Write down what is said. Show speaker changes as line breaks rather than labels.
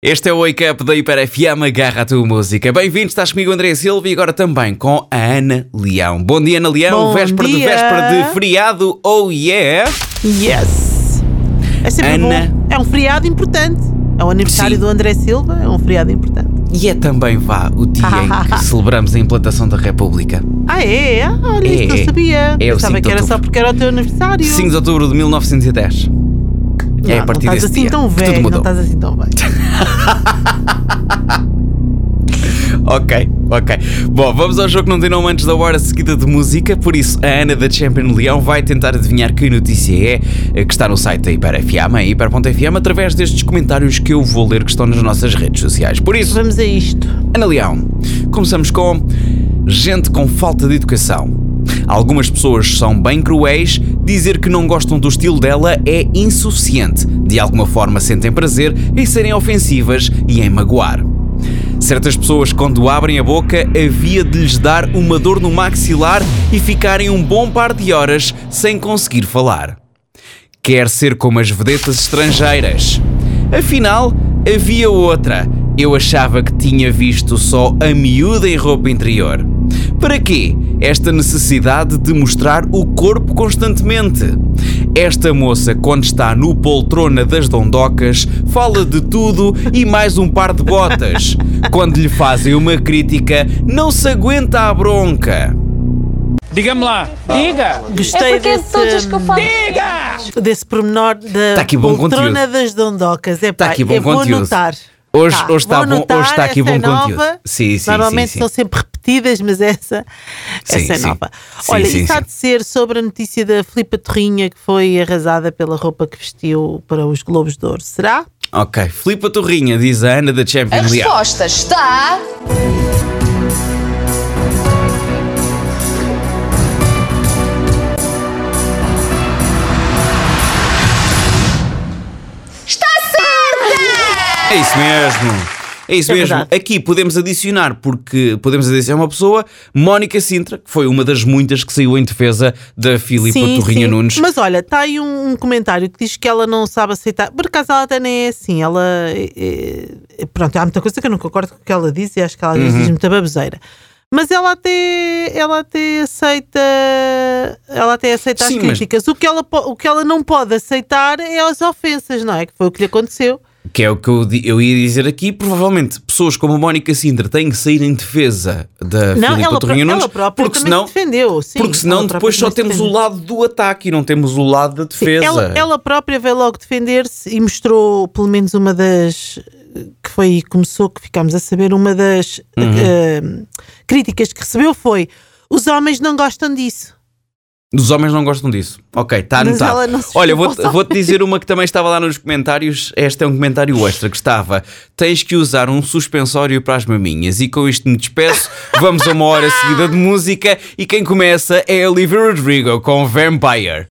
Este é o Wake Up da Hiper FM, agarra a tua música. Bem-vindos, estás comigo André Silva e agora também com a Ana Leão. Bom dia, Ana Leão.
Bom
véspera de
dia.
véspera de feriado, oh yeah!
Yes! É sempre
Ana.
bom. É um feriado importante. É o aniversário
Sim.
do André Silva, é um feriado importante.
E é também, vá, o dia em que celebramos a implantação da República.
Ah, é? Ah, olha,
É,
isso não
é.
sabia.
É o
Pensava
5 de
que era só porque era o teu aniversário.
5 de outubro de 1910.
Não,
é a partir
não estás assim
dia
tão velho, não estás assim tão velho.
Ok, ok. Bom, vamos ao jogo que não tem nome antes da hora seguida de música, por isso a Ana da Champion Leão vai tentar adivinhar que notícia é eh, que está no site da Hiper FM, em hiper.fm, através destes comentários que eu vou ler que estão nas nossas redes sociais. Por isso,
Vamos a isto.
Ana Leão, começamos com gente com falta de educação. Algumas pessoas são bem cruéis, dizer que não gostam do estilo dela é insuficiente. De alguma forma sentem prazer em serem ofensivas e em magoar. Certas pessoas, quando abrem a boca, havia de lhes dar uma dor no maxilar e ficarem um bom par de horas sem conseguir falar. Quer ser como as vedetas estrangeiras. Afinal, havia outra. Eu achava que tinha visto só a miúda em roupa interior. Para quê? Esta necessidade de mostrar o corpo constantemente. Esta moça, quando está no poltrona das dondocas, fala de tudo e mais um par de botas. Quando lhe fazem uma crítica, não se aguenta a bronca.
Diga-me lá. Diga.
Gostei
É porque é de todos os
desse,
que eu falo.
desse pormenor da
Tá aqui bom
poltrona
conteúdo.
das dondocas. É
Tá aqui bom
eu vou
conteúdo.
anotar.
Hoje-
Tá,
hoje está
vou
bom- hoje está aqui bom
é
conteúdo.
nova.
Sim, sim,
Normalmente
sim, sim.
são sempre repetidas, mas essa,
Sim,
essa é
sim.
nova.
Sim,
Olha,
sim,
isso há
sim.
de ser sobre a notícia da Filipa Torrinha que foi arrasada pela roupa que vestiu para os Globos de Ouro. Será?
Ok, Filipa Torrinha, diz a Ana da
A
Champion Leão.
resposta está. Está certa!
É isso mesmo. É isso
É
mesmo.
verdade.
Aqui podemos adicionar, porque podemos adicionar uma pessoa, Mónica Sintra, que foi uma das muitas que saiu em defesa da Filipa Torrinha Nunes.
Mas olha, está aí um, um comentário que diz que ela não sabe aceitar. Por acaso ela até nem é assim. Ela. é- é- pronto, há muita coisa que eu não concordo com o que ela diz e acho que ela
Uhum.
diz muita baboseira. Mas ela até, ela até aceita, ela até aceita
Sim,
as
mas-
críticas. O, que ela, o que ela não pode aceitar é as ofensas, não é? Que foi o que lhe aconteceu.
Que é o que eu, eu ia dizer aqui. Provavelmente pessoas como a Mónica Sintra têm que sair em defesa da
Não, pró-
Torrinha Nunes. porque senão,
se defendeu. Sim,
porque senão depois só temos o
defendeu.
lado do ataque e não temos o lado da
Sim,
defesa.
Ela, ela própria veio logo defender-se e mostrou pelo menos uma das que foi começou que ficámos a saber uma das
Uhum.
eh, críticas que recebeu foi os homens não gostam disso.
Os homens não gostam disso. Ok, está anotado. Olha, vou-te vou-te dizer uma que também estava lá nos comentários. Este é um comentário extra que estava. Tens que usar um suspensório para as maminhas. E com isto me despeço. Vamos a uma hora seguida de música. E quem começa é a Olivia Rodrigo com Vampire.